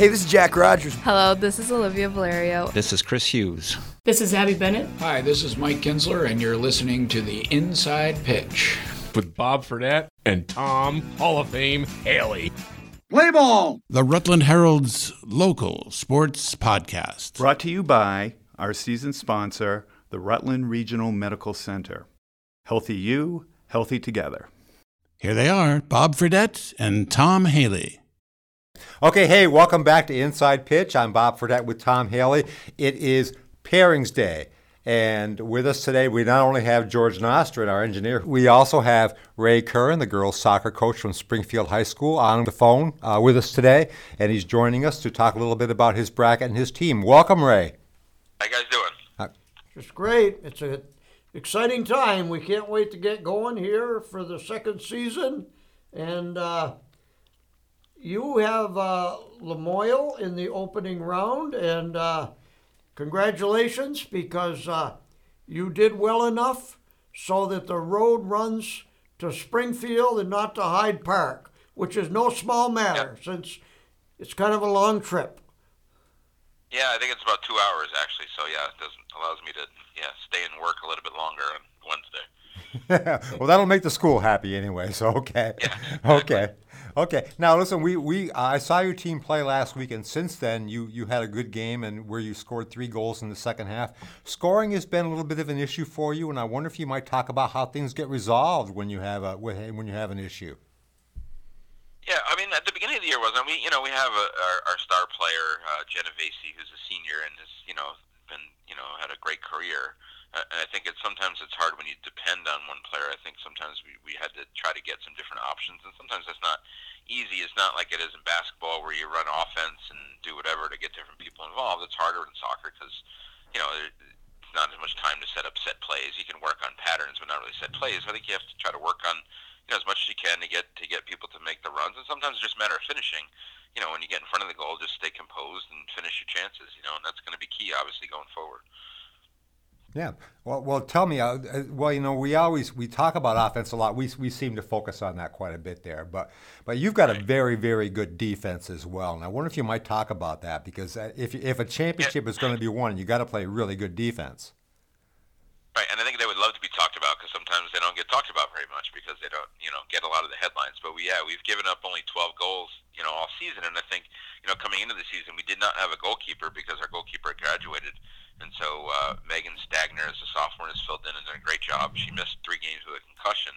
Hey, this is Jack Rogers. Hello, this is Olivia Valerio. This is Chris Hughes. This is Abby Bennett. Hi, this is Mike Kinsler, and you're listening to the Inside Pitch with Bob Fredette and Tom Hall of Fame Haley. Play ball! The Rutland Herald's local sports podcast. Brought to you by our season sponsor, the Rutland Regional Medical Center. Healthy you, healthy together. Here they are, Bob Fredette and Tom Haley. Okay, hey, welcome back to Inside Pitch. I'm Bob Fredette with Tom Haley. It is Pairings Day. And with us today, we not only have George Nostrin, our engineer, we also have Ray Curren, the girls' soccer coach from Springfield High School, on the phone uh, with us today. And he's joining us to talk a little bit about his bracket and his team. Welcome, Ray. How you guys doing? Uh, it's great. It's an exciting time. We can't wait to get going here for the second season. And uh, you have uh, Lamoille in the opening round, and uh, congratulations because uh, you did well enough so that the road runs to Springfield and not to Hyde Park, which is no small matter yep. since it's kind of a long trip. Yeah, I think it's about two hours actually. So yeah, it does allows me to yeah stay and work a little bit longer on Wednesday. well, that'll make the school happy anyway. So okay, yeah, exactly. okay. Okay. Now listen, we, we I saw your team play last week, and since then you you had a good game, and where you scored three goals in the second half. Scoring has been a little bit of an issue for you, and I wonder if you might talk about how things get resolved when you have a when you have an issue. Yeah, I mean, at the beginning of the year, wasn't we? You know, we have a, our, our star player uh, Genovese, who's a senior and has you know been you know had a great career. And I think it's sometimes it's hard when you depend on one player. I think sometimes we, we had to try to get some different options, and sometimes that's not easy. It's not like it is in basketball where you run offense and do whatever to get different people involved. It's harder in soccer because you know it's not as much time to set up set plays. You can work on patterns, but not really set plays. I think you have to try to work on you know as much as you can to get to get people to make the runs, and sometimes it's just a matter of finishing. You know, when you get in front of the goal, just stay composed and finish your chances. You know, and that's going to be key, obviously, going forward. Yeah. Well, well, tell me. Uh, uh, well, you know, we always we talk about offense a lot. We we seem to focus on that quite a bit there. But but you've got a very very good defense as well. And I wonder if you might talk about that because uh, if if a championship is going to be won, you got to play really good defense. Right, and I think they would love to be talked about because sometimes they don't get talked about very much because they don't, you know, get a lot of the headlines. But we, yeah, we've given up only 12 goals, you know, all season, and I think, you know, coming into the season, we did not have a goalkeeper because our goalkeeper graduated and so uh, Megan Stagner, as a sophomore, has filled in and done a great job. She missed three games with a concussion,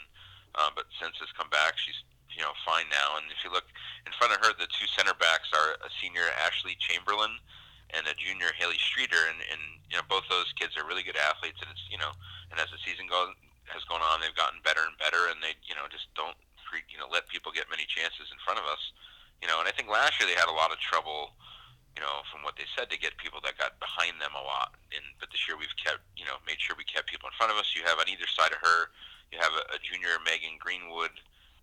uh, but since has come back, she's you know fine now. And if you look in front of her, the two center backs are a senior Ashley Chamberlain and a junior Haley Streeter, and, and you know both those kids are really good athletes. And it's you know, and as the season goes has gone on, they've gotten better and better, and they you know just don't you know let people get many chances in front of us. You know, and I think last year they had a lot of trouble you know, from what they said, to get people that got behind them a lot. And but this year we've kept, you know, made sure we kept people in front of us. You have on either side of her, you have a, a junior Megan Greenwood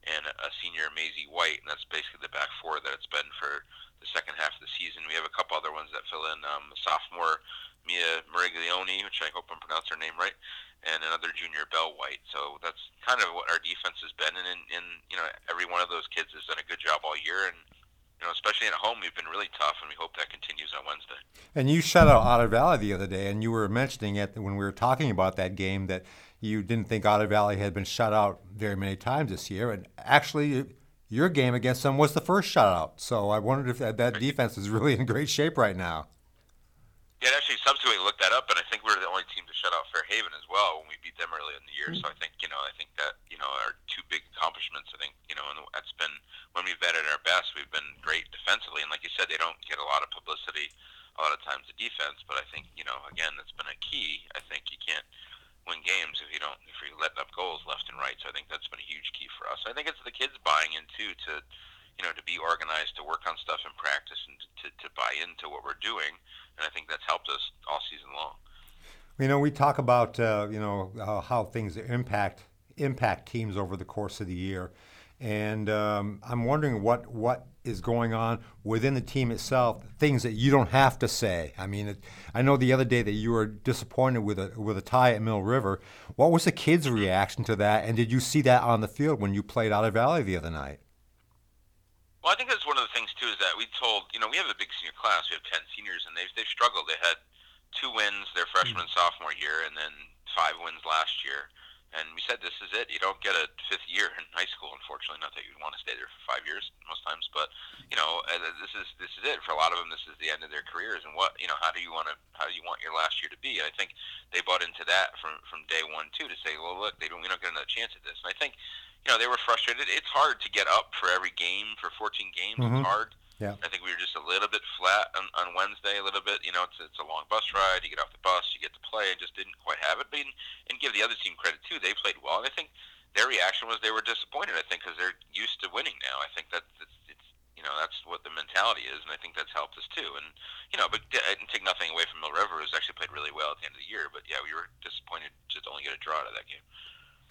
and a, senior Maisie White, and that's basically the back four that it's been for the second half of the season. We have a couple other ones that fill in. Um, sophomore Mia Meriglione, which I hope I'm pronouncing her name right, and another junior Bell White. So that's kind of what our defense has been, and, and, and you know, every one of those kids has done a good job all year, and you know, especially at home, we've been really tough, and we hope that continues on Wednesday. And you shut out Otter Valley the other day, and you were mentioning it when we were talking about that game that you didn't think Otter Valley had been shut out very many times this year, and actually. Your game against them was the first shutout, so I wondered if that, that defense is really in great shape right now. Yeah, actually, subsequently looked that up, and I think we were the only team to shut out Fairhaven as well when we beat them early in the year. Mm-hmm. So I think you know, I think that you know, our two big accomplishments. I think you know, and that's been when we've been at our best. We've been great defensively, and like you said, they don't get a lot of publicity a lot of times the defense. But I think you know, again, that's been a key. I think you can't win games if you don't if you're letting up goals left and right. So I think that's been a huge key for us. I think it's the kids buying in too to you know to be organized, to work on stuff in practice, and to, to buy into what we're doing. And I think that's helped us all season long. You know, we talk about uh, you know uh, how things impact impact teams over the course of the year, and um, I'm wondering what what is going on within the team itself. Things that you don't have to say. I mean, it, I know the other day that you were disappointed with a with a tie at Mill River. What was the kids' reaction to that? And did you see that on the field when you played Otter Valley the other night? Well, I think that's one of the things too is that we told you know we have a big senior class. We have ten seniors, and they've they've struggled. They had two wins their freshman and sophomore year, and then five wins last year. And we said this is it. You don't get a fifth year in high school, unfortunately. Not that you'd want to stay there for five years most times, but you know uh, this is this is it for a lot of them. This is the end of their careers, and what you know how do you want to how do you want your last year to be? And I think they bought into that from from day one too to say, well, look, they don't we don't get another chance at this. And I think you know they were frustrated. It's hard to get up for every game for 14 games. Mhm. It's hard. Yeah. I think we were just a little bit flat on, on Wednesday, a little bit. You know, it's, it's a long bus ride. You get off the bus, you get to play, and just didn't quite have it. But and give the other team credit too. They played well, and I think their reaction was they were disappointed. I think because they're used to winning now. I think that it's, it's you know that's what the mentality is, and I think that's helped us too. And you know, but I didn't take nothing away from Mill River, who's actually played really well at the end of the year. But yeah, we were disappointed just to only get a draw out of that game.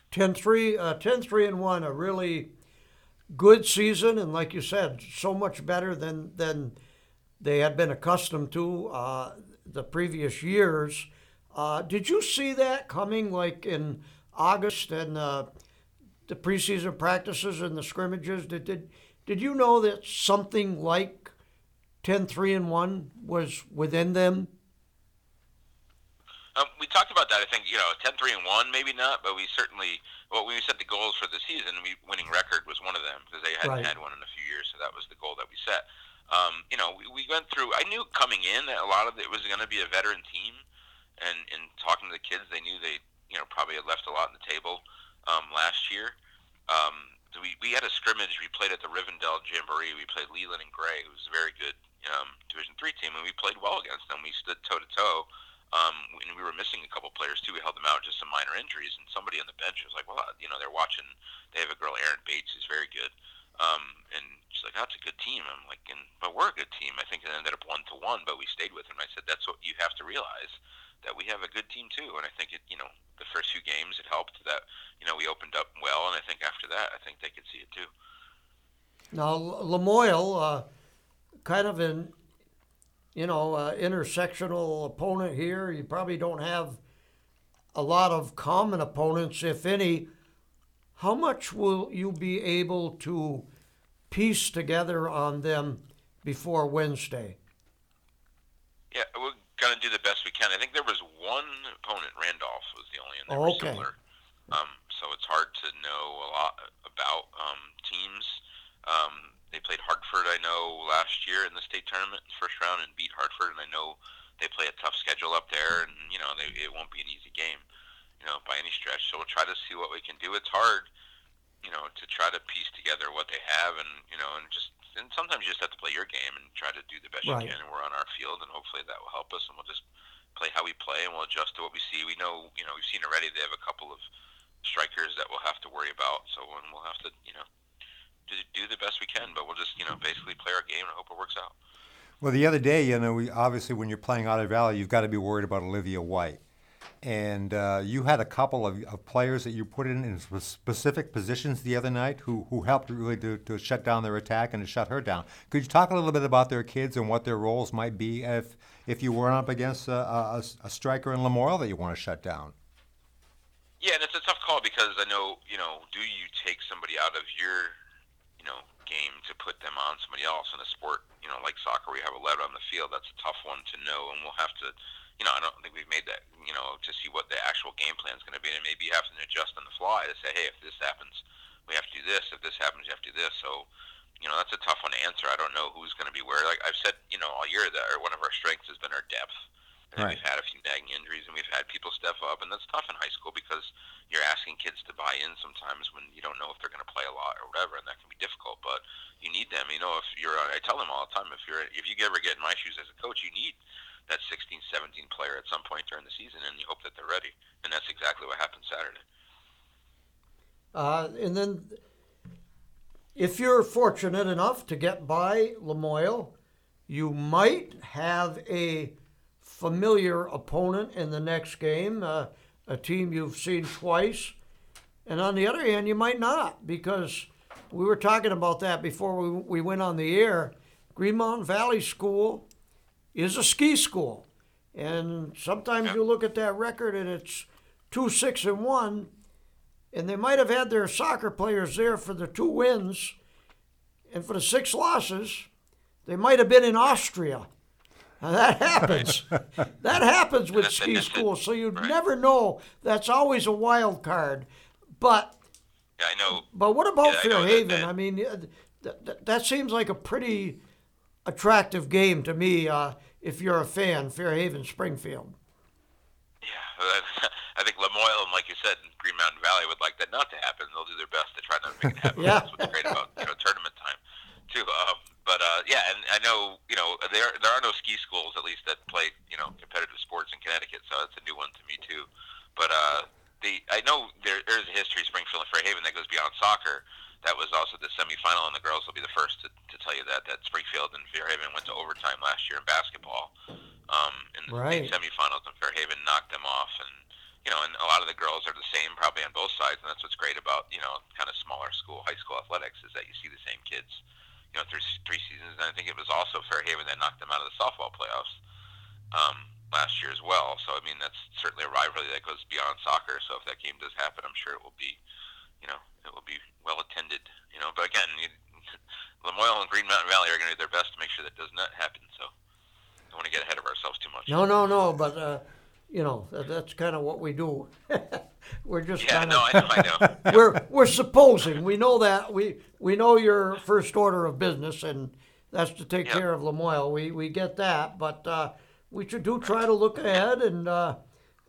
10-3, uh, 10-3 and one, a really good season, and like you said, so much better than than they had been accustomed to uh, the previous years. Uh, did you see that coming, like in August and uh, the preseason practices and the scrimmages? Did did did you know that something like 10-3 and one was within them? Um, we talked about that. I think you know, 10-3 and one, maybe not, but we certainly. Well, when we set the goals for the season, we winning record was one of them because they hadn't Right. had one in a few years, so that was the goal that we set. Um, you know, we, we went through. I knew coming in that a lot of it was going to be a veteran team, and and talking to the kids, they knew they you know probably had left a lot on the table um, last year. Um, so we we had a scrimmage. We played at the Rivendell Jamboree. We played Leland and Gray, who was a very good um, Division three team, and we played well against them. We stood toe to toe. Um, and we were missing a couple players too. We held them out just some minor injuries, and somebody on the bench was like, "Well, you know, they're watching. They have a girl, Erin Bates, who's very good." Um, and she's like, "That's a good team." I'm like, and, "But we're a good team." I think it ended up one to one, but we stayed with them. I said, "That's what you have to realize that we have a good team too." And I think it, you know, the first few games it helped that you know we opened up well, and I think after that, I think they could see it too. Now, Lamoille, uh, kind of an, you know, uh, intersectional opponent here. You probably don't have a lot of common opponents, if any. How much will you be able to piece together on them before Wednesday? Yeah, we're gonna do the best we can. I think there was one opponent, Randolph was the only, and they Oh, okay. similar. Um, so it's hard to know a lot about um, teams. Um, they played Hartford, I know, last year in the state tournament, first round, and beat Hartford. And I know they play a tough schedule up there, and you know they, it won't be an easy game, you know, by any stretch. So we'll try to see what we can do. It's hard, you know, to try to piece together what they have, and you know, and just and sometimes you just have to play your game and try to do the best Right. you can. And we're on our field, and hopefully that will help us, and we'll just play how we play, and we'll adjust to what we see. We know, you know, we've seen already they have a couple of strikers that we'll have to worry about. So and we'll have to, you know, do, do the best we can. But we'll just, you know, basically play our game and hope it works out. Well, the other day, you know, we obviously when you're playing Otter Valley, you've got to be worried about Olivia White, and uh, you had a couple of, of players that you put in in specific positions the other night who who helped really to, to shut down their attack and to shut her down. Could you talk a little bit about their kids and what their roles might be if if you weren't up against a, a, a striker in Lamoille that you want to shut down? Yeah, and it's a tough call because I know, you know, do you take somebody out of your, game to put them on somebody else in a sport, you know, like soccer, you have a lead on the field? That's a tough one to know, and we'll have to, you know, I don't think we've made that, you know, to see what the actual game plan is going to be, and maybe you have to adjust on the fly to say, hey, if this happens, we have to do this. If this happens, you have to do this. So, you know, that's a tough one to answer. I don't know who's going to be where. Like I've said, you know, all year that one of our strengths has been our depth. And Right. we've had a few nagging injuries, and we've had people step up, and that's tough in high school because you're asking kids to buy in sometimes when you don't know if they're going to play a lot or whatever, and that can be difficult. But you need them. You know, if you're, I tell them all the time, if you're, if you ever get in my shoes as a coach, you need that 16, 17 player at some point during the season, and you hope that they're ready. And that's exactly what happened Saturday. Uh, and then, if you're fortunate enough to get by Lamoille, you might have a familiar opponent in the next game, uh, a team you've seen twice. And on the other hand, you might not, because we were talking about that before we, we went on the air. Green Mountain Valley School is a ski school. And sometimes you look at that record and it's two, six, and one, and they might have had their soccer players there for the two wins, and for the six losses, they might have been in Austria. Now, that happens. that happens with ski schools, so you never know. That's always a wild card. But Yeah, I know. but what about Yeah, that- Fairhaven? that- I mean, uh, th- th- that seems like a pretty attractive game to me. Uh, if you're a fan, Fairhaven Springfield. Yeah, I think Lamoille and like you said, Green Mountain Valley would like that not to happen. They'll do their best to try not to make it happen. Yeah. That's what's great about you know tournament time, too. Um, but uh, yeah, and I know you know there there are no ski schools at least that play you know competitive sports in Connecticut, so that's a new one to me too. But uh, the I know there there is a history of Springfield and Fairhaven that goes beyond soccer. That was also the semifinal, and the girls will be the first to, to tell you that that Springfield and Fairhaven went to overtime last year in basketball. Um, in the Right. semifinals, and Fairhaven knocked them off, and you know, and a lot of the girls are the same probably on both sides, and that's what's great about you know kind of smaller school, high school athletics is that you see the same kids, you know, through three seasons. And I think it was also Fairhaven that knocked them out of the softball playoffs um, last year as well. So I mean, that's certainly a rivalry that goes beyond soccer. So if that game does happen, I'm sure it will be, you know, it will be well attended. You know, but again, you, Lamoille and Green Mountain Valley are going to do their best to make sure that does not happen. So don't want to get ahead of ourselves too much. No, no, no. But uh, you know, that, that's kind of what we do. we're just Yeah, kind no, of I know, I know. we're we're supposing we know that we we know your first order of business, and that's to take Yeah. care of Lamoille. We we get that, but uh, we should do try to look ahead, and uh,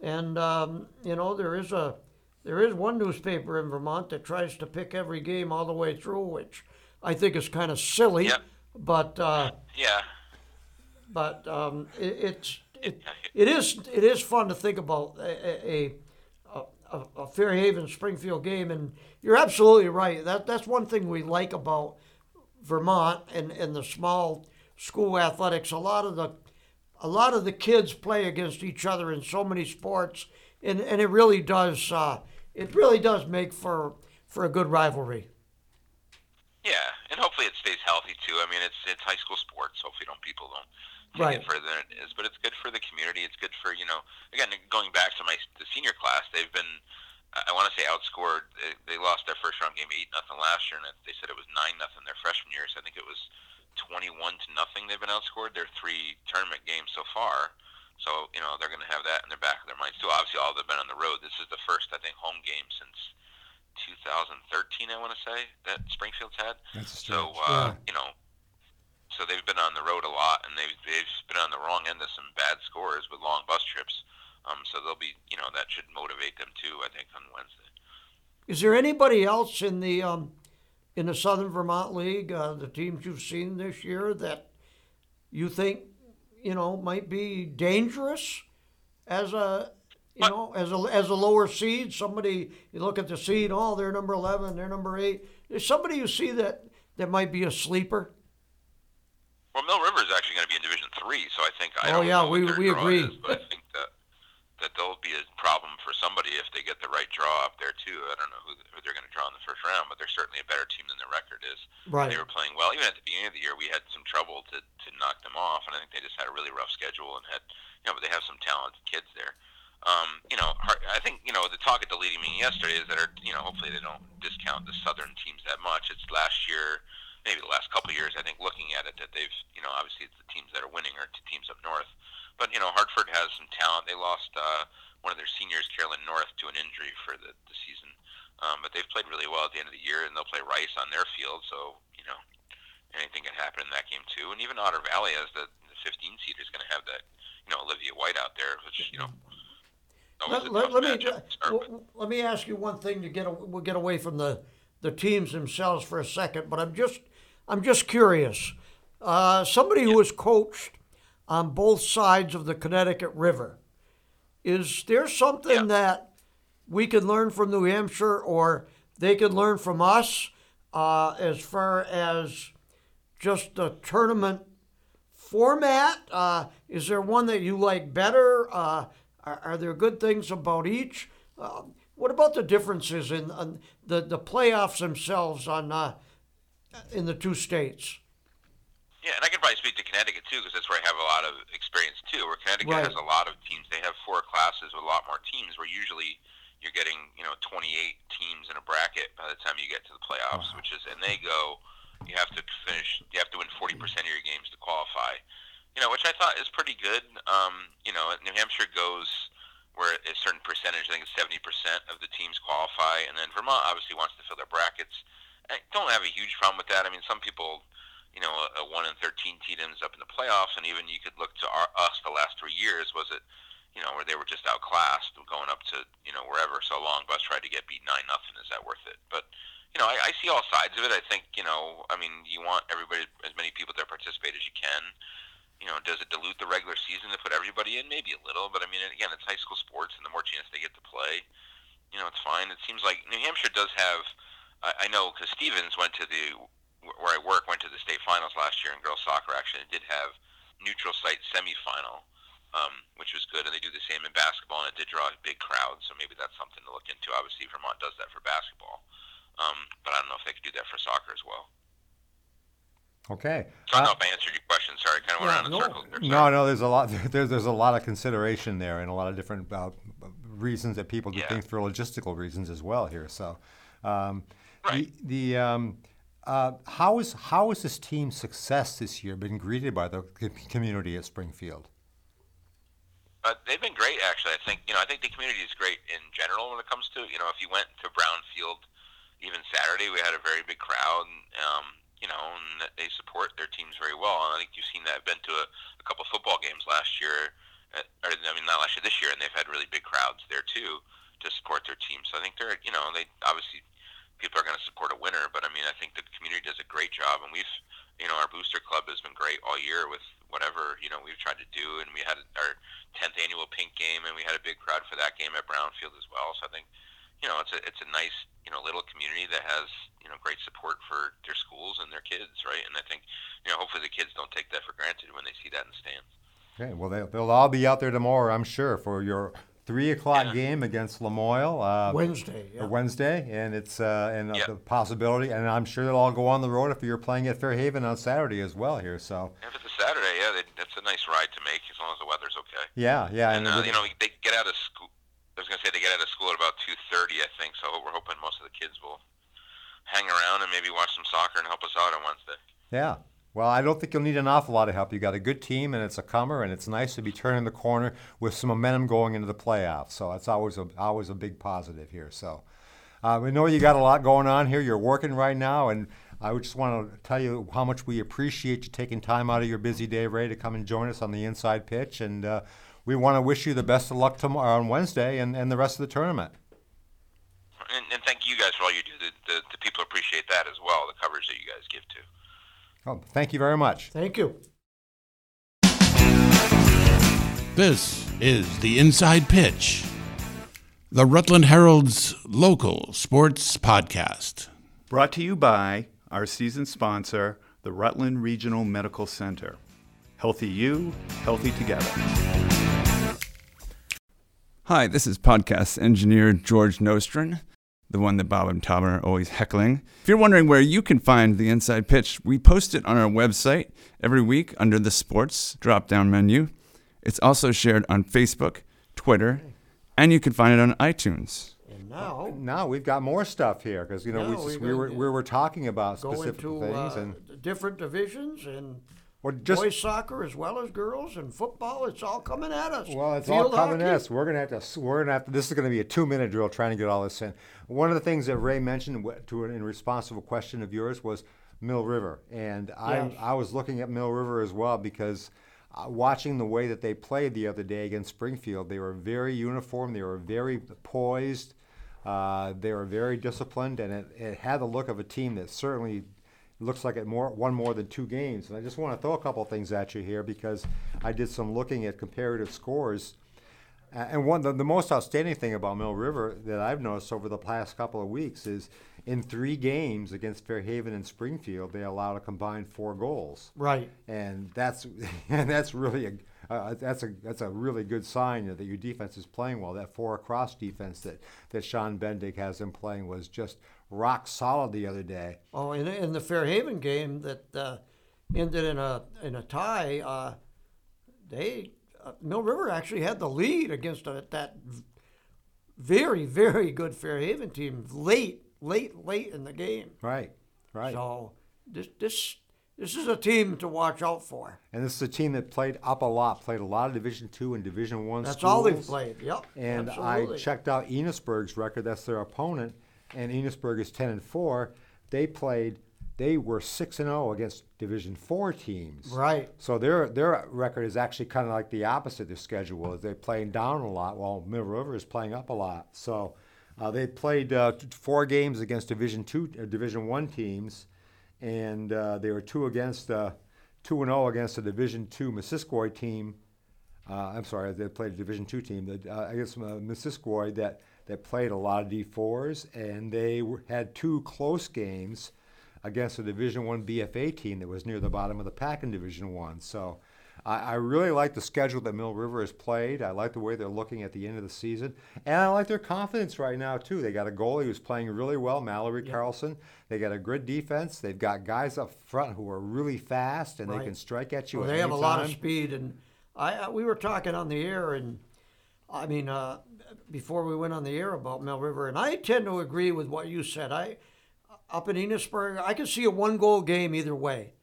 and um, you know there is a there is one newspaper in Vermont that tries to pick every game all the way through, which I think is kind of silly. Yep. But uh, Yeah, but um, it, it's it, it is it is fun to think about a a, a, a, Fairhaven Springfield game, and you're absolutely right. That that's one thing we like about Vermont and, and the small school athletics. A lot of the a lot of the kids play against each other in so many sports, and, and it really does uh, it really does make for for a good rivalry. yeah, and hopefully it stays healthy too. I mean, it's it's high school sports. Hopefully, don't people don't Right. further than it is. But it's good for the community. It's good for you know. Again, going back to my the senior class, they've been. I want to say outscored. They, they lost their first round game eight nothing last year, and it- they said it was nine nothing their freshman year. So I think it was twenty one to nothing. They've been outscored their three tournament games so far. So you know they're going to have that in the back of their minds too. Obviously, all have been on the road. This is the first I think home game since 2013. I want to say that Springfield's had. That's So uh, you know, so they've been on the road a lot, and they've they've been on the wrong end of some bad scores with long bus trips. Um, so they'll be, you know, that should motivate them too. I think on Wednesday. Is there anybody else in the um, in the Southern Vermont League, uh, the teams you've seen this year, that you think you know might be dangerous as a you know as a as a lower seed? Somebody you look at the seed, oh, they're number eleven, they're number eight. There's somebody you see that that might be a sleeper. Well, Mill River is actually going to be in Division Three, so I think I Oh, don't yeah, we- we agree. is, but I think that that there'll be a problem for somebody if they get the right draw up there too. I don't know who, who they're going to draw in the first round, but they're certainly a better team than their record is. Right. They were playing well. Even at the beginning of the year, we had some trouble to, to knock them off, and I think they just had a really rough schedule and had, you know, but they have some talented kids there. Um, you know, I think you know the talk at the leading meeting yesterday is that, are, you know, hopefully they don't discount the Southern teams that much. It's last year, maybe the last couple of years. I think looking at it, that they've, you know, obviously it's the teams that are winning are teams up north, but you know, Hartford has some talent. They lost uh, one of their seniors, Carolyn North, to an injury for the, the season, um, but they've played really well at the end of the year, and they'll play Rice on their field. So you know, anything can happen in that game too. And even Otter Valley as the, the 15 seed is going to have that, you know, Olivia White out there, which you know. Let, let, let me start let me ask you one thing to get we'll get away from the the teams themselves for a second, but I'm just I'm just curious. Uh, somebody who has coached on both sides of the Connecticut River, is there something Yeah. that we can learn from New Hampshire, or they can learn from us, uh, as far as just the tournament format? Uh, is there one that you like better? Uh, are, are there good things about each? Uh, what about the differences in on the the playoffs themselves on uh, in the two states? Yeah, and I can probably speak to Connecticut too, because that's where I have a lot of experience too. Where Connecticut Right. has a lot of teams. They have four classes with a lot more teams. Where usually you're getting you know 28 teams in a bracket by the time you get to the playoffs, which is and they go you have to finish. You have to win 40% of your games to qualify. You know, which I thought is pretty good. Um, you know, New Hampshire goes where a certain percentage, I think it's 70% of the teams qualify, and then Vermont obviously wants to fill their brackets. I don't have a huge problem with that. I mean, some people, you know, a, one in 13 team ends up in the playoffs, and even you could look to our, us the last three years. Was it, you know, where they were just outclassed, going up to you know wherever so long, bus tried to get beat nine nothing. Is that worth it? But you know, I, I see all sides of it. I think you know, I mean, you want everybody, as many people to participate as you can you know, does it dilute the regular season to put everybody in? Maybe a little, but I mean, again, it's high school sports, and the more chance they get to play, you know, it's fine. It seems like New Hampshire does have. I, I know because Stevens went to the where I work went to the state finals last year in girls soccer. Actually, it did have neutral site semifinal, um, which was good, and they do the same in basketball, and it did draw a big crowd. So maybe that's something to look into. Obviously, Vermont does that for basketball, um, but I don't know if they could do that for soccer as well. Okay. So I don't know Uh, if I answered your question. Sorry, kind of went Yeah, around in no. circles. there. No, no, there's a lot. There's there's a lot of consideration there, and a lot of different uh, reasons that people do Yeah. things for logistical reasons as well here. So, um, Right. the, the um, uh, how is how is this team's success this year been greeted by the community at Springfield? Uh, they've been great, actually. I think you know. I think the community is great in general when it comes to you know. If you went to Brownfield, even Saturday, we had a very big crowd. And, um, you know, and they support their teams very well. And I think you've seen that. I've been to a, a couple football games last year, uh, or I mean, not last year, this year, and they've had really big crowds there too to support their team. So I think they're you know they obviously people are going to support a winner, but I mean I think the community does a great job, and we've you know our booster club has been great all year with whatever you know we've tried to do, and we had our 10th annual pink game, and we had a big crowd for that game at Brownfield as well. So I think you know it's a it's a nice you know little community that has you know great support for their schools and their kids, right? And I think you know hopefully the kids don't take that for granted when they see that in the stands. Okay, well they, they'll all be out there tomorrow, I'm sure, for your three o'clock Yeah. game against Lamoille. Uh, Wednesday. Yeah. Wednesday, and it's uh, and uh, Yeah. the possibility, and I'm sure they'll all go on the road if you're playing at Fairhaven on Saturday as well here. So If it's a Saturday, yeah, they, that's a nice ride to make as long as the weather's okay. yeah, yeah, And, and uh, you know, they get out of school. I was gonna say they get out of school at about two thirty, I think. So we're hoping most of the kids will hang around and maybe watch some soccer and help us out on Wednesday. yeah. Well, I don't think you'll need an awful lot of help. You got a good team, and it's a comer, and it's nice to be turning the corner with some momentum going into the playoffs. So it's always a always a big positive here. So uh, we know you got a lot going on here. You're working right now, and I just want to tell you how much we appreciate you taking time out of your busy day, Ray, to come and join us on the inside pitch. And uh, we want to wish you the best of luck tomorrow on Wednesday and, and the rest of the tournament. And, and thank you guys for all you do. The, the, the people appreciate that as well. The coverage that you guys give too. Oh, thank you very much. Thank you. This is the Inside Pitch, the Rutland Herald's local sports podcast. Brought to you by our season sponsor, the Rutland Regional Medical Center. Healthy you, healthy together. Hi, this is podcast engineer George Nostrin, the one that Bob and Tom are always heckling. If you're wondering where you can find the inside pitch, we post it on our website every week under the sports drop down menu. It's also shared on Facebook, Twitter, and you can find it on iTunes. And now Now we've got more stuff here because you know we, Yeah, just, we we were we were talking about specific into things uh, and different divisions and well, just boys soccer as well as girls and football. It's all coming at us. Well, it's all coming hockey. at us. We're gonna have to. We're gonna have to. This is gonna be a two-minute drill trying to get all this in. One of the things that Ray mentioned to an in response to a question of yours was Mill River, and I Yes. I was looking at Mill River as well because. Uh, watching the way that they played the other day against Springfield, they were very uniform. They were very poised. Uh, they were very disciplined, and it, it had the look of a team that certainly looks like it more won more than two games. And I just want to throw a couple things at you here because I did some looking at comparative scores. Uh, And one the, the most outstanding thing about Mill River that I've noticed over the past couple of weeks is in three games against Fairhaven and Springfield, they allowed a combined four goals, Right. and that's and that's really a uh, that's a that's a really good sign that your defense is playing well. That four across defense that that Sean Bendig has them playing was just rock solid the other day. Oh, in, in the Fairhaven game that uh, ended in a in a tie, uh, they uh, Mill River actually had the lead against a, that very very good Fairhaven team late late late in the game. Right, right. So this this this is a team to watch out for. And this is a team that played up a lot, played a lot of Division Two and Division One. That's schools. all they've played. Yep. And absolutely. I checked out Enosburg's record. That's their opponent, and Enosburg is ten and four. They played. They were six and zero against Division Four teams. Right. So their their record is actually kind of like the opposite. of Their schedule is they're playing down a lot, while Mill River is playing up a lot. So uh, they played uh, t- four games against Division Two, uh, Division One teams, and uh, they were two against uh, two and zero against a Division Two Missisquoi team. Uh, I'm sorry, they played a Division Two team that uh, against uh, Missisquoi that that played a lot of D4s, and they were, had two close games against a Division One BFA team that was near the bottom of the pack in Division One. So. I, I really like the schedule that Mill River has played. I like the way they're looking at the end of the season, and I like their confidence right now too. They got a goalie who's playing really well, Mallory Carlson. They got a good defense. They've got guys up front who are really fast and they can strike at you. Well, at they have any a lot of speed, and I uh, we were talking on the air, and I mean uh, before we went on the air about Mill River, and I tend to agree with what you said. I up in Enosburg, I could see a one goal game either way.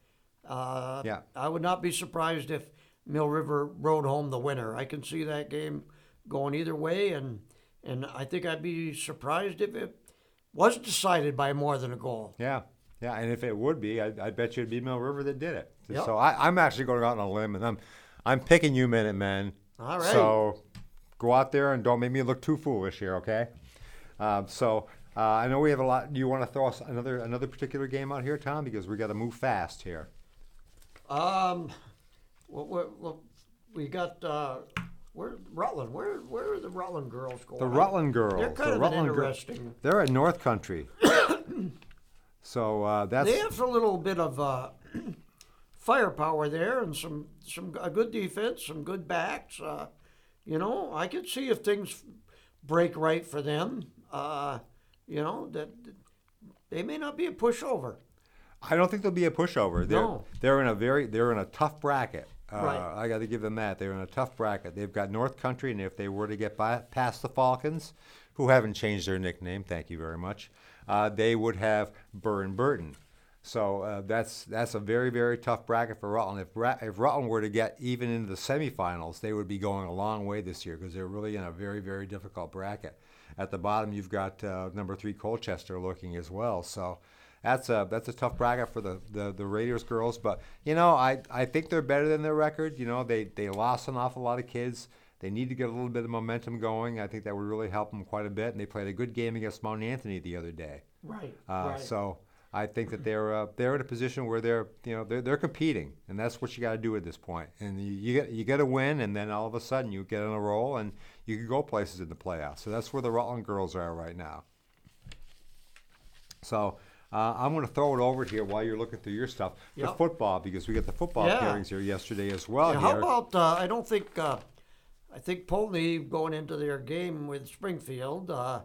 Uh, Yeah. I would not be surprised if Mill River rode home the winner. I can see that game going either way, and and I think I'd be surprised if it was decided by more than a goal. Yeah, yeah, and if it would be, I, I bet you it'd be Mill River that did it. Yep. So I, I'm actually going out on a limb, and I'm I'm picking you, Minutemen. All right. So go out there and don't make me look too foolish here, okay? Um, so uh, I know we have a lot. Do you want to throw us another another particular game out here, Tom? Because we got to move fast here. Um, what we got? Uh, where Rutland? Where where are the Rutland girls going? The Rutland girls. They're kind the of Rutland interesting. they're at North Country. so uh, that's They have a little bit of uh, firepower there, and some some a good defense, some good backs. Uh, you know, I could see if things break right for them. Uh, you know that they may not be a pushover. I don't think they'll be a pushover. They're No. they're in a very they're in a tough bracket. Uh, Right. I got to give them that. They're in a tough bracket. They've got North Country, and if they were to get by, past the Falcons, who haven't changed their nickname, thank you very much, uh, they would have Burn Burton. So uh, that's that's a very very tough bracket for Rutland. If Ra- if Rutland were to get even into the semifinals, they would be going a long way this year because they're really in a very very difficult bracket. At the bottom, you've got uh, number three Colchester looking as well. So that's a that's a tough bracket for the, the, the Raiders girls. But you know, I, I think they're better than their record. You know, they they lost an awful lot of kids. They need to get a little bit of momentum going. I think that would really help them quite a bit. And they played a good game against Mount Anthony the other day. Right. Uh, right. So I think that they're uh, they're in a position where they're you know they're, they're competing, and that's what you got to do at this point. And you, you get you get a win, and then all of a sudden you get on a roll, and you can go places in the playoffs. So that's where the Rutland girls are right now. So. Uh, I'm going to throw it over here while you're looking through your stuff Yep. football because we got the football Yeah. pairings here yesterday as well. Yeah, how about uh, I don't think uh, I think Poultney going into their game with Springfield uh,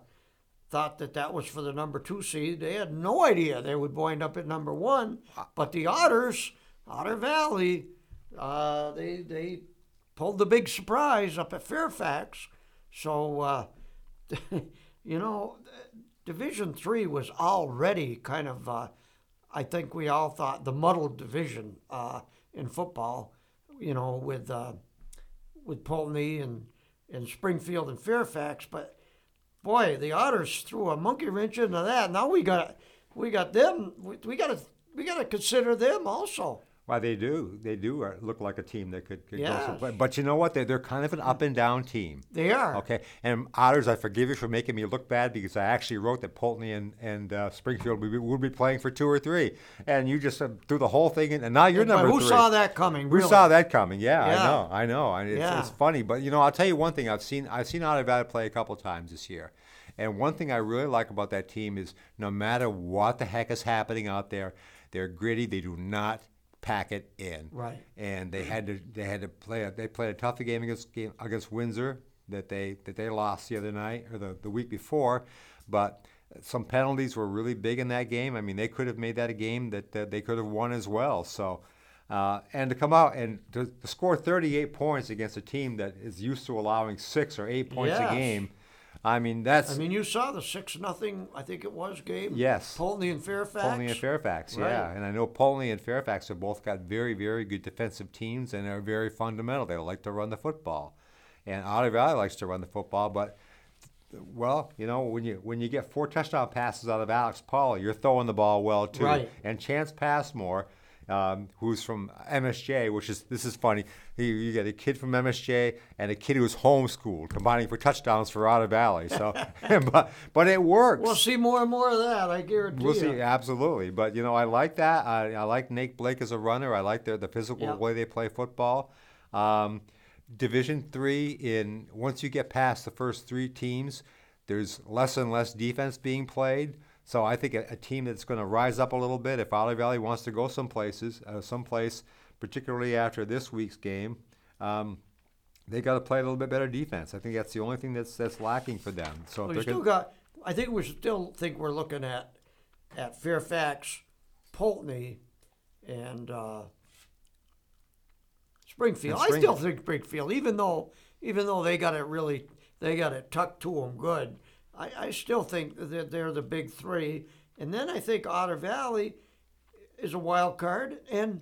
thought that that was for the number two seed. They had no idea they would wind up at number one. But the Otters, Otter Valley, uh, they they pulled the big surprise up at Fairfax. So uh, you know, Division Three was already kind of. Uh, I think we all thought the muddled division uh, in football, you know, with uh, with Poultney and, and Springfield and Fairfax. But boy, the Otters threw a monkey wrench into that. Now we got we got them. We, got to we got to consider them also. Why they do, they do uh, look like a team that could, could go someplace. But you know what? They're, they're kind of an up and down team. They are. Okay, and Otters, I forgive you for making me look bad because I actually wrote that Poultney and, and uh, Springfield would be, would be playing for two or three, and you just uh, threw the whole thing in, and now you're But number who three. saw that coming? Who really? saw that coming? Yeah, Yeah. I know, I know. It's, Yeah. it's funny, but you know, I'll tell you one thing. I've seen I've seen Otter Valley play a couple times this year, and one thing I really like about that team is no matter what the heck is happening out there, they're gritty. They do not pack it in. Right. And they had to they had to play a, they played a tough game against game against Windsor that they that they lost the other night or the, the week before, but some penalties were really big in that game. I mean, they could have made that a game that, that they could have won as well. So. Uh, and to come out and to, to score 38 points against a team that is used to allowing six or eight points Yes. a game, I mean, that's I mean, you saw the six nothing. I think it was game. Yes. Poultney and Fairfax. Poultney and Fairfax, Right. yeah. And I know Poultney and Fairfax have both got very, very good defensive teams and are very fundamental. They like to run the football. And Otter Valley likes to run the football, but well, you know, when you when you get four touchdown passes out of Alex Paul, you're throwing the ball well too. Right. And Chance Passmore, um, who's from MSJ, which is this is funny. You, you get a kid from MSJ and a kid who's homeschooled, combining for touchdowns for Otter Valley. So, but but it works. We'll see more and more of that. I guarantee We'll you. see, absolutely. But you know, I like that. I, I like Nate Blake as a runner. I like their the physical Yeah. way they play football. Um, Division three in once you get past the first three teams, there's less and less defense being played. So I think a, a team that's going to rise up a little bit, if Olive Valley wants to go some places, uh, someplace, particularly after this week's game, um, they got to play a little bit better defense. I think that's the only thing that's that's lacking for them. So Well, still gonna- got. I think we still think we're looking at at Fairfax, Poultney, and uh, Springfield. And I still think Springfield, even though even though they got it really they got it tucked to them good. I, I still think that they're the big three, and then I think Otter Valley is a wild card, and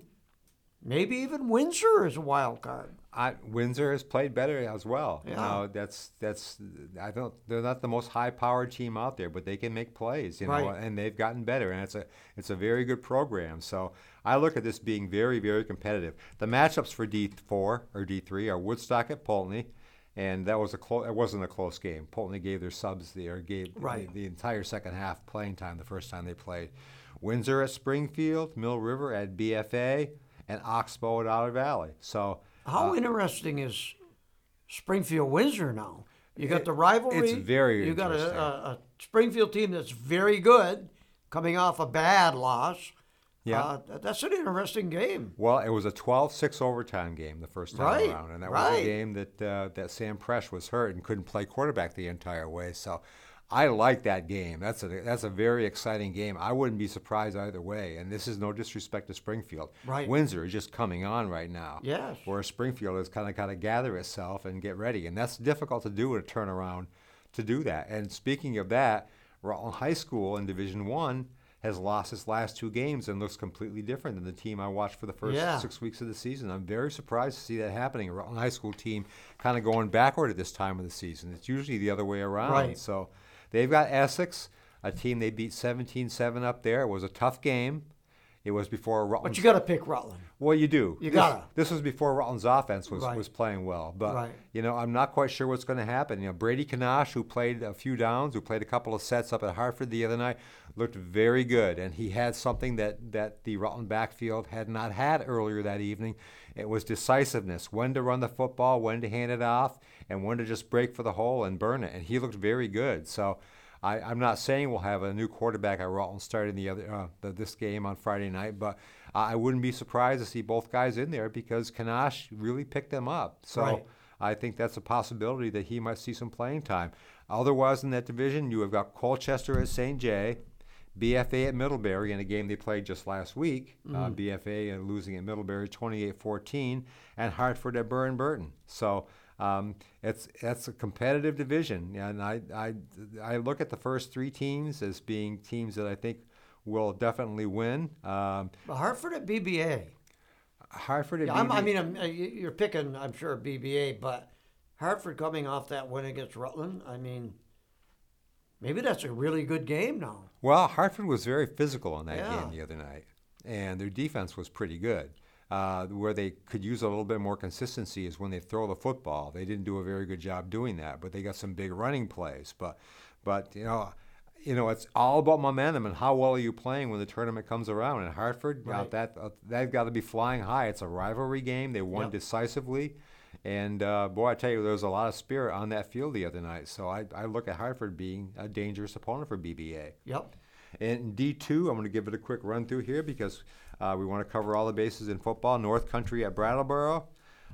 maybe even Windsor is a wild card. I, Windsor has played better as well. Yeah. Now, that's that's I don't they're not the most high powered team out there, but they can make plays, you know, and they've gotten better, and it's a it's a very good program. So I look at this being very very competitive. The matchups for D four or D three are Woodstock at Poultney. And that was a close. It wasn't a close game. Poultney gave their subs the or gave Right. the, the entire second half playing time the first time they played. Windsor at Springfield, Mill River at BFA, and Oxbow at Otter Valley. So How uh, interesting is Springfield Windsor now? You got the rivalry. it's very You got a, a Springfield team that's very good, coming off a bad loss. Yeah. Uh, that's an interesting game. Well, it was a 12-6 overtime game the first time Right, around, and that was a game that uh, that Sam Presh was hurt and couldn't play quarterback the entire way. So, I like that game. That's a that's a very exciting game. I wouldn't be surprised either way. And this is no disrespect to Springfield. Right. Windsor is just coming on right now. Yes. Whereas Springfield is kind of got to gather itself and get ready, and that's difficult to do in a turnaround to do that. And speaking of that, Rutland High School in Division One has lost its last two games and looks completely different than the team I watched for the first Yeah. six weeks of the season. I'm very surprised to see that happening. A Rutland High School team kind of going backward at this time of the season. It's usually the other way around. Right. So they've got Essex, a team they beat 17-7 up there. It was a tough game. It was before Rutland. But you got to pick Rutland. Well, you do. You this, gotta. This was before Rutland's offense was, Right. was playing well, but Right. you know I'm not quite sure what's going to happen. You know Brady Kanash, who played a few downs, who played a couple of sets up at Hartford the other night, looked very good, and he had something that that the Rutland backfield had not had earlier that evening. It was decisiveness, when to run the football, when to hand it off, and when to just break for the hole and burn it. And he looked very good. So. I, I'm not saying we'll have a new quarterback at Rutland starting the other uh, the, this game on Friday night, but I wouldn't be surprised to see both guys in there because Kanash really picked them up. So Right. I think that's a possibility that he might see some playing time. Otherwise, in that division, you have got Colchester at St. J, BFA at Middlebury in a game they played just last week. Uh, BFA uh, losing at Middlebury 28-14, and Hartford at Burn Burton. So um, it's that's a competitive division, and I, I I look at the first three teams as being teams that I think will definitely win. Um, Hartford at BBA. Hartford at Yeah, I'm, I mean, I'm, you- you're picking, I'm sure, BBA, but Hartford coming off that win against Rutland, I mean, maybe that's a really good game now. Well, Hartford was very physical in that Yeah. game the other night, and their defense was pretty good. Uh, where they could use a little bit more consistency is when they throw the football. They didn't do a very good job doing that, but they got some big running plays. But, but you know, you know, it's all about momentum and how well are you playing when the tournament comes around. And Hartford, Right. that uh, they've got to be flying high. It's a rivalry game. They won Yep. decisively. And uh, boy, I tell you, there was a lot of spirit on that field the other night. So I, I look at Hartford being a dangerous opponent for BBA. Yep. And in D2, I'm going to give it a quick run through here because uh, we want to cover all the bases in football. North Country at Brattleboro,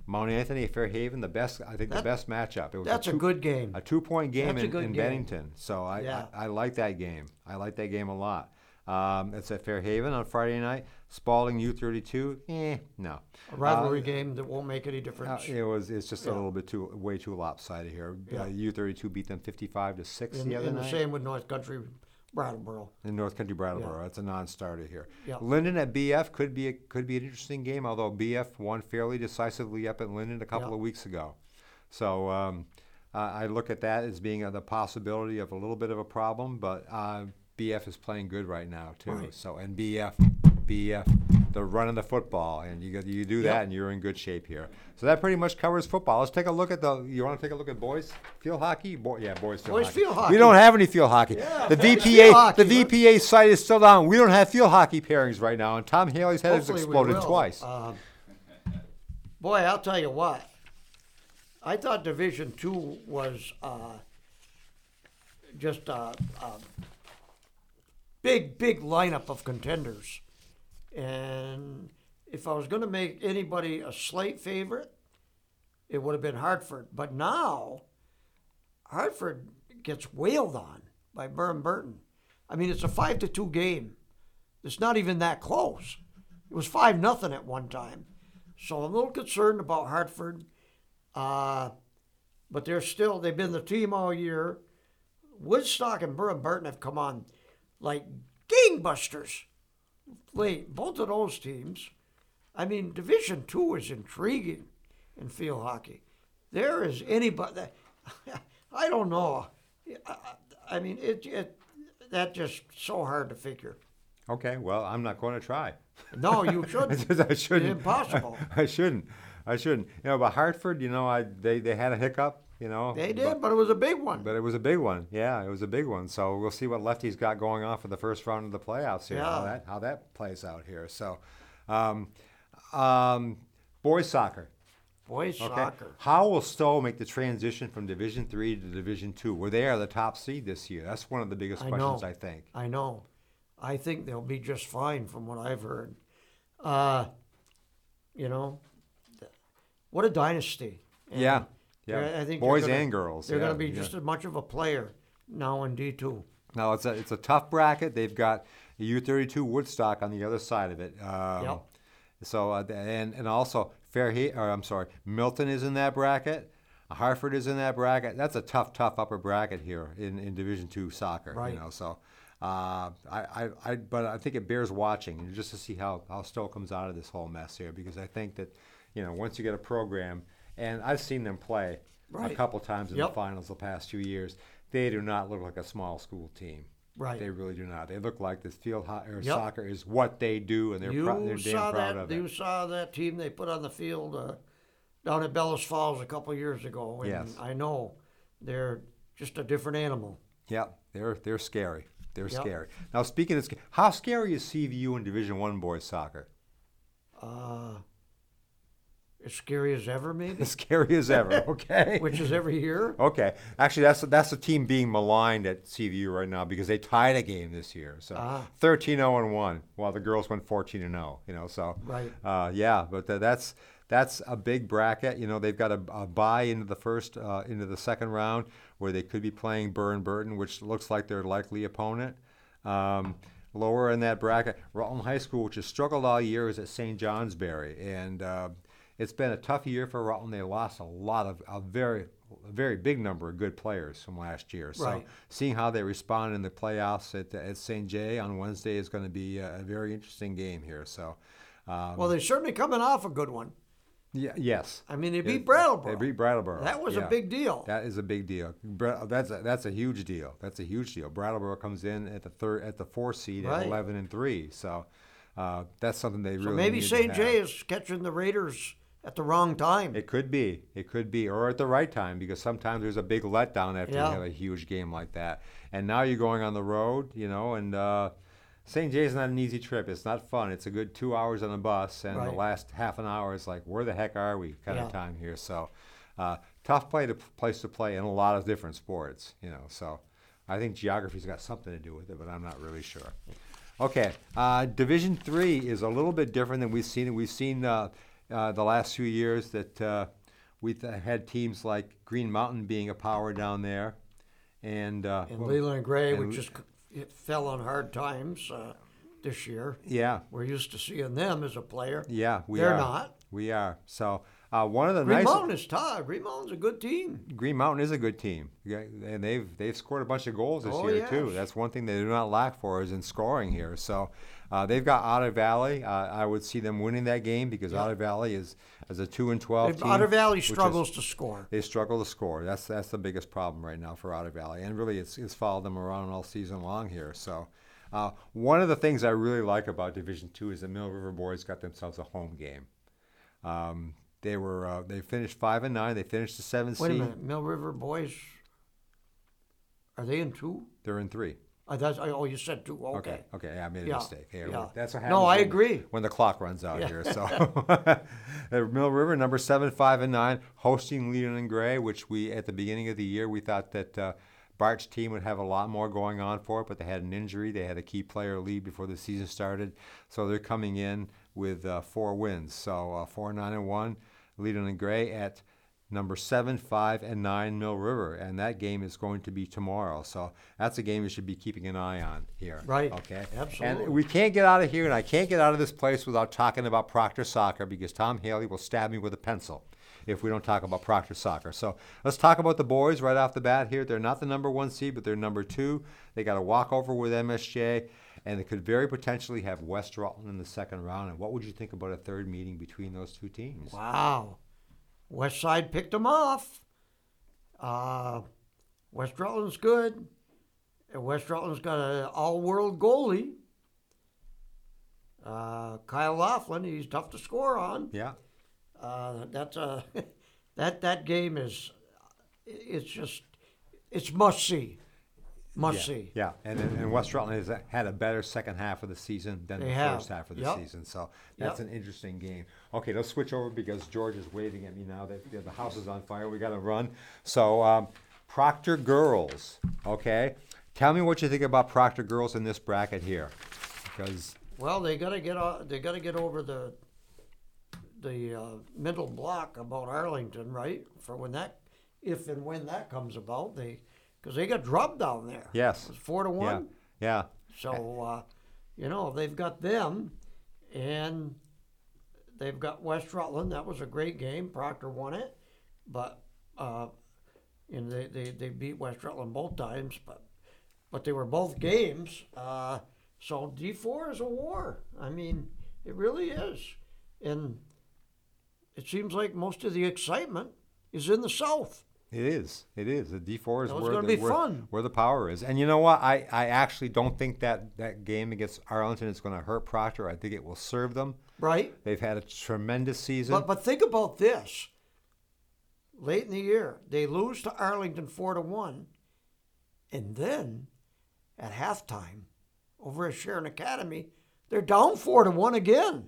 Mount Anthony Fairhaven, the best, I think, That- the best matchup. It was That's a, two- good game. a two point game That's a in, good in game. Bennington. So I, Yeah. I, I like that game. I like that game a lot. Um, it's at Fairhaven on Friday night. Spaulding U32, eh, no. A rivalry game that won't make any Uh, difference. it was. It's just a little bit too, way too lopsided here. Yeah. Uh, U32 beat them 55 to six and the other and the night. same with North Country Brattleboro. in North Country Brattleboro. That's a non-starter here. Yeah. Lyndon at BF could be a, could be an interesting game, although BF won fairly decisively up at Lyndon a couple Yeah. of weeks ago. So um, I I look at that as being uh, the possibility of a little bit of a problem, but uh, BF is playing good right now too. Right. So and BF, BF, they're running the football, and you you do that, Yep. and you're in good shape here. So that pretty much covers football. Let's take a look at the. You want to take a look at boys field hockey? Boy, yeah, boys field Boys hockey. field We don't have any field hockey. Yeah, the VPA, hockey, the? VPA site is still down. We don't have field hockey pairings right now, and Tom Haley's head has exploded twice. Um, boy, I'll tell you what. I thought Division Two was uh, just a, a big, big lineup of contenders, and if I was going to make anybody a slate favorite, it would have been Hartford. But now, Hartford gets wailed on by Burn Burton. I mean, it's a five to two game. It's not even that close. It was five nothing at one time. So I'm a little concerned about Hartford. Uh, but they're still they've been the team all year. Woodstock and Burr and Burton have come on like gangbusters. Both of those teams. I mean, Division Two is intriguing in field hockey. There is anybody. I don't know. I, I mean, it, it that just so hard to figure. Okay, well, I'm not going to try. No, you shouldn't. I shouldn't. Impossible. I shouldn't. I shouldn't. You know, but Hartford, you know, I they, they had a hiccup. You know, They did, but it was a big one. But it was a big one. Yeah, it was a big one. So we'll see what lefty's got going on for the first round of the playoffs here. How Yeah. that how that plays out here. So, um, um, boys soccer. Boys Okay. soccer. How will Stowe make the transition from Division Three to Division Two, where they are the top seed this year? That's one of the biggest I questions, know. I think. I know. I think they'll be just fine from what I've heard. Uh, you know, what a dynasty. And Yeah, yeah. they're- I think Boys gonna- and girls, They're yeah, going to be just as much of a player now in D two. Now it's a it's a tough bracket. They've got U32 Woodstock on the other side of it. Um, Yep. So uh, and and also Fair Haven, or I'm sorry, Milton is in that bracket. Hartford is in that bracket. That's a tough, tough upper bracket here in, in Division Two soccer. Right. You know, so uh, I, I, I, but I think it bears watching just to see how how Stowe comes out of this whole mess here because I think that you know once you get a program, and I've seen them play a couple times in Yep. the finals the past few years. They do not look like a small school team. Right. They really do not. They look like this field ho- or Yep. soccer is what they do, and they're, You prou- they're damn saw proud that. of it. You saw that team they put on the field uh, down at Bellows Falls a couple years ago, and Yes. I know they're just a different animal. Yeah, they're they're scary. They're Yep. scary. Now, speaking of how scary is CVU in Division One boys soccer? Uh, as scary as ever, maybe. As scary as ever. Okay. Which is every year. Okay, actually, that's that's the team being maligned at CVU right now because they tied a game this year. So Ah. 13-0 and one, while the girls went 14 and 0. You know, so Right. Uh, yeah, but th- that's that's a big bracket. You know, they've got a, a bye into the first uh, into the second round where they could be playing Burn Burton, which looks like their likely opponent. Um, lower in that bracket, Rutland High School, which has struggled all year, is at St. Johnsbury, and uh, it's been a tough year for Rutland. They lost a lot of a very a very big number of good players from last year. So Right. seeing how they respond in the playoffs at, at St. J on Wednesday is going to be a, a very interesting game here. So. Um, Well, they're certainly coming off a good one. yeah, yes. I mean, they Yeah, beat Brattleboro. They beat Brattleboro. That was a big deal. That is a big deal. That's a, that's a huge deal. That's a huge deal. Brattleboro comes in at the third at the four seed Right. at eleven and three. So uh, that's something they So really maybe St. J is catching the Raiders at the wrong time. It could be. It could be, or at the right time, because sometimes there's a big letdown after Yeah. you have a huge game like that. And now you're going on the road, you know, and uh, St. Jay's not an easy trip. It's not fun. It's a good two hours on the bus, and the last half an hour is like, where the heck are we? Kind Yeah. of time here. So, uh, tough play to place to play in a lot of different sports, you know. So, I think geography's got something to do with it, but I'm not really sure. Okay, uh, Division Three is a little bit different than we've seen. We've seen uh, uh, the last few years that uh, we've had teams like Green Mountain being a power down there, and uh, and well, Leland Gray, and which c- it fell on hard times uh, this year. Yeah, We're used to seeing them as a player. yeah, we They're are. not. We are. So uh, one of the Green nice Mountain is tough. Green Mountain's a good team. Green Mountain is a good team, and they've they've scored a bunch of goals this Oh, year too. That's one thing they do not lack for is in scoring here. So uh, they've got Otter Valley. Uh, I would see them winning that game because Otter Valley is as a two and twelve If team. Otter Valley which is- struggles to score. they struggle to score. That's that's the biggest problem right now for Otter Valley, and really it's, it's followed them around all season long here. So, uh, one of the things I really like about Division Two is the Mill River boys got themselves a home game. Um, they were uh, they finished five and nine. They finished the seventh Wait a seed. minute, Mill River boys. Are they in two? They're in three. Uh, that's, oh, you said two. Okay. Okay. Okay. Yeah, I made a Yeah, mistake. Here, yeah. that's what happens. No, I when- agree. When the clock runs out Yeah. here, so Mill River number seven, five and nine, hosting Leland and Gray, which we at the beginning of the year we thought that uh, Bart's team would have a lot more going on for it, but they had an injury. They had a key player leave before the season started, so they're coming in with uh, four wins. So uh, four, nine, and one. Leland and Gray at number seven, five, and nine Mill River, and that game is going to be tomorrow. So that's a game you should be keeping an eye on here. Right. Okay. Absolutely. And we can't get out of here, and I can't get out of this place without talking about Proctor Soccer because Tom Haley will stab me with a pencil if we don't talk about Proctor Soccer. So let's talk about the boys right off the bat here. They're not the number one seed, but they're number two. They got a walkover with MSJ, and they could very potentially have West Rutland in the second round. And what would you think about a third meeting between those two teams? Wow. West Side picked them off. Uh, West Rutland's good. And West Rutland's got an all-world goalie. Uh, Kyle Laughlin, he's tough to score on. Yeah. Uh, that's a that that game is it's just it's must see, must yeah, see. Yeah, and, and West Rutland has had a better second half of the season than They the have. first half of the Yep. season. So that's Yep. an interesting game. Okay, let's switch over because George is waving at me now that the house is on fire. We got to run. So um, Proctor girls. Okay, tell me what you think about Proctor girls in this bracket here, because Well, they gotta get o- they gotta get over the the uh, middle block about Arlington, right? For when that, if and when that comes about, they because they got drubbed down there. yes, It was four to yeah, one. yeah, So uh, you know they've got them, and they've got West Rutland. That was a great game. Proctor won it, but uh, and they, they, they beat West Rutland both times. But but they were both games. Uh, so D four is a war. I mean, it really is, and it seems like most of the excitement is in the South. It is. It is. The D four is where the, where, where the power is. And you know what? I, I actually don't think that that game against Arlington is going to hurt Proctor. I think it will serve them. Right. They've had a tremendous season. But but think about this. Late in the year, they lose to Arlington four to one, and then at halftime, over at Sharon Academy, they're down four to one again.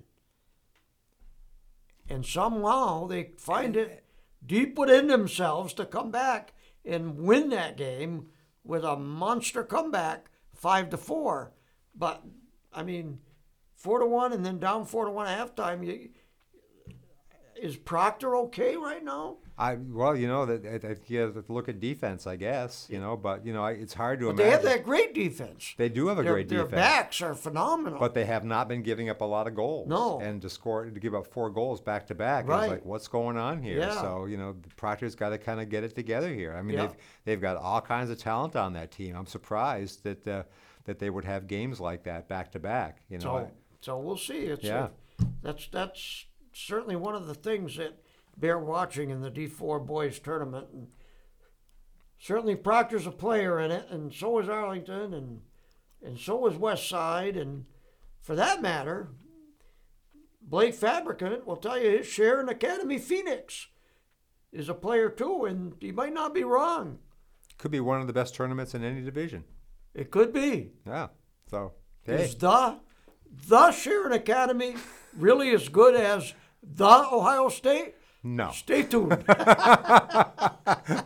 And somehow they find it deep within themselves to come back and win that game with a monster comeback, five to four. But I mean, four to one and then down four to one at halftime. You, is Proctor okay right now? I well, you know that you have to look at defense, I guess. You know, but you know, I- it's hard to But imagine. they have that great defense. They do have a their, great their defense. backs are phenomenal. But they have not been giving up a lot of goals. No. And to score to give up four goals back to back, Right. it's like what's going on here? Yeah. So you know, Proctor's got to kind of get it together here. I mean, Yeah. they've they've got all kinds of talent on that team. I'm surprised that uh, that they would have games like that back to back. You know, so, so we'll see. It's Yeah. a- that's that's certainly one of the things that bear watching in the D4 boys tournament. And certainly Proctor's a player in it, and so is Arlington, and and so is West Side, and for that matter, Blake Fabricant will tell you his Sharon Academy Phoenix is a player too, and he might not be wrong. could be one of the best tournaments in any division. It could be. Yeah. So hey, Is the the Sharon Academy really as good as the Ohio State? No. Stay tuned.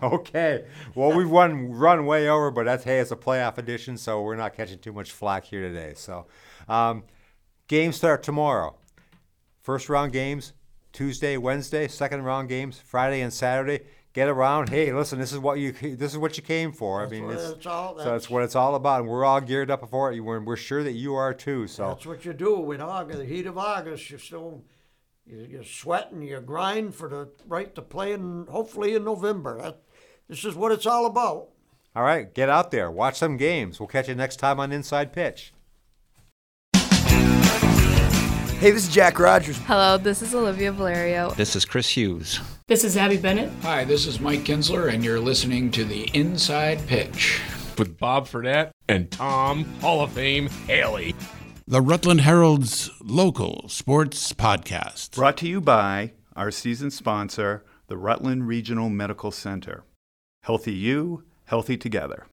okay. Well, we've run run way over, but that's hey, it's a playoff edition, so we're not catching too much flack here today. So, um, games start tomorrow. First round games Tuesday, Wednesday. Second round games Friday and Saturday. get around. Hey, listen, this is what you this is what you came for. That's I mean, it's, it's all- so that's- what it's all about, and we're all geared up for it. We're, we're sure that you are too. So That's what you do in August, the heat of August. You're still, you- you're sweating, you grind for the right to play, and hopefully in November. That, this is what it's all about. all right, get out there, watch some games. We'll catch you next time on Inside Pitch. Hey, this is Jack Rogers. Hello, this is Olivia Valerio. This is Chris Hughes. This is Abby Bennett. Hi, this is Mike Kinsler, and you're listening to the Inside Pitch. With Bob Fredette and Tom, Hall of Fame, Haley. The Rutland Herald's local sports podcast. Brought to you by our season sponsor, the Rutland Regional Medical Center. Healthy you, healthy together.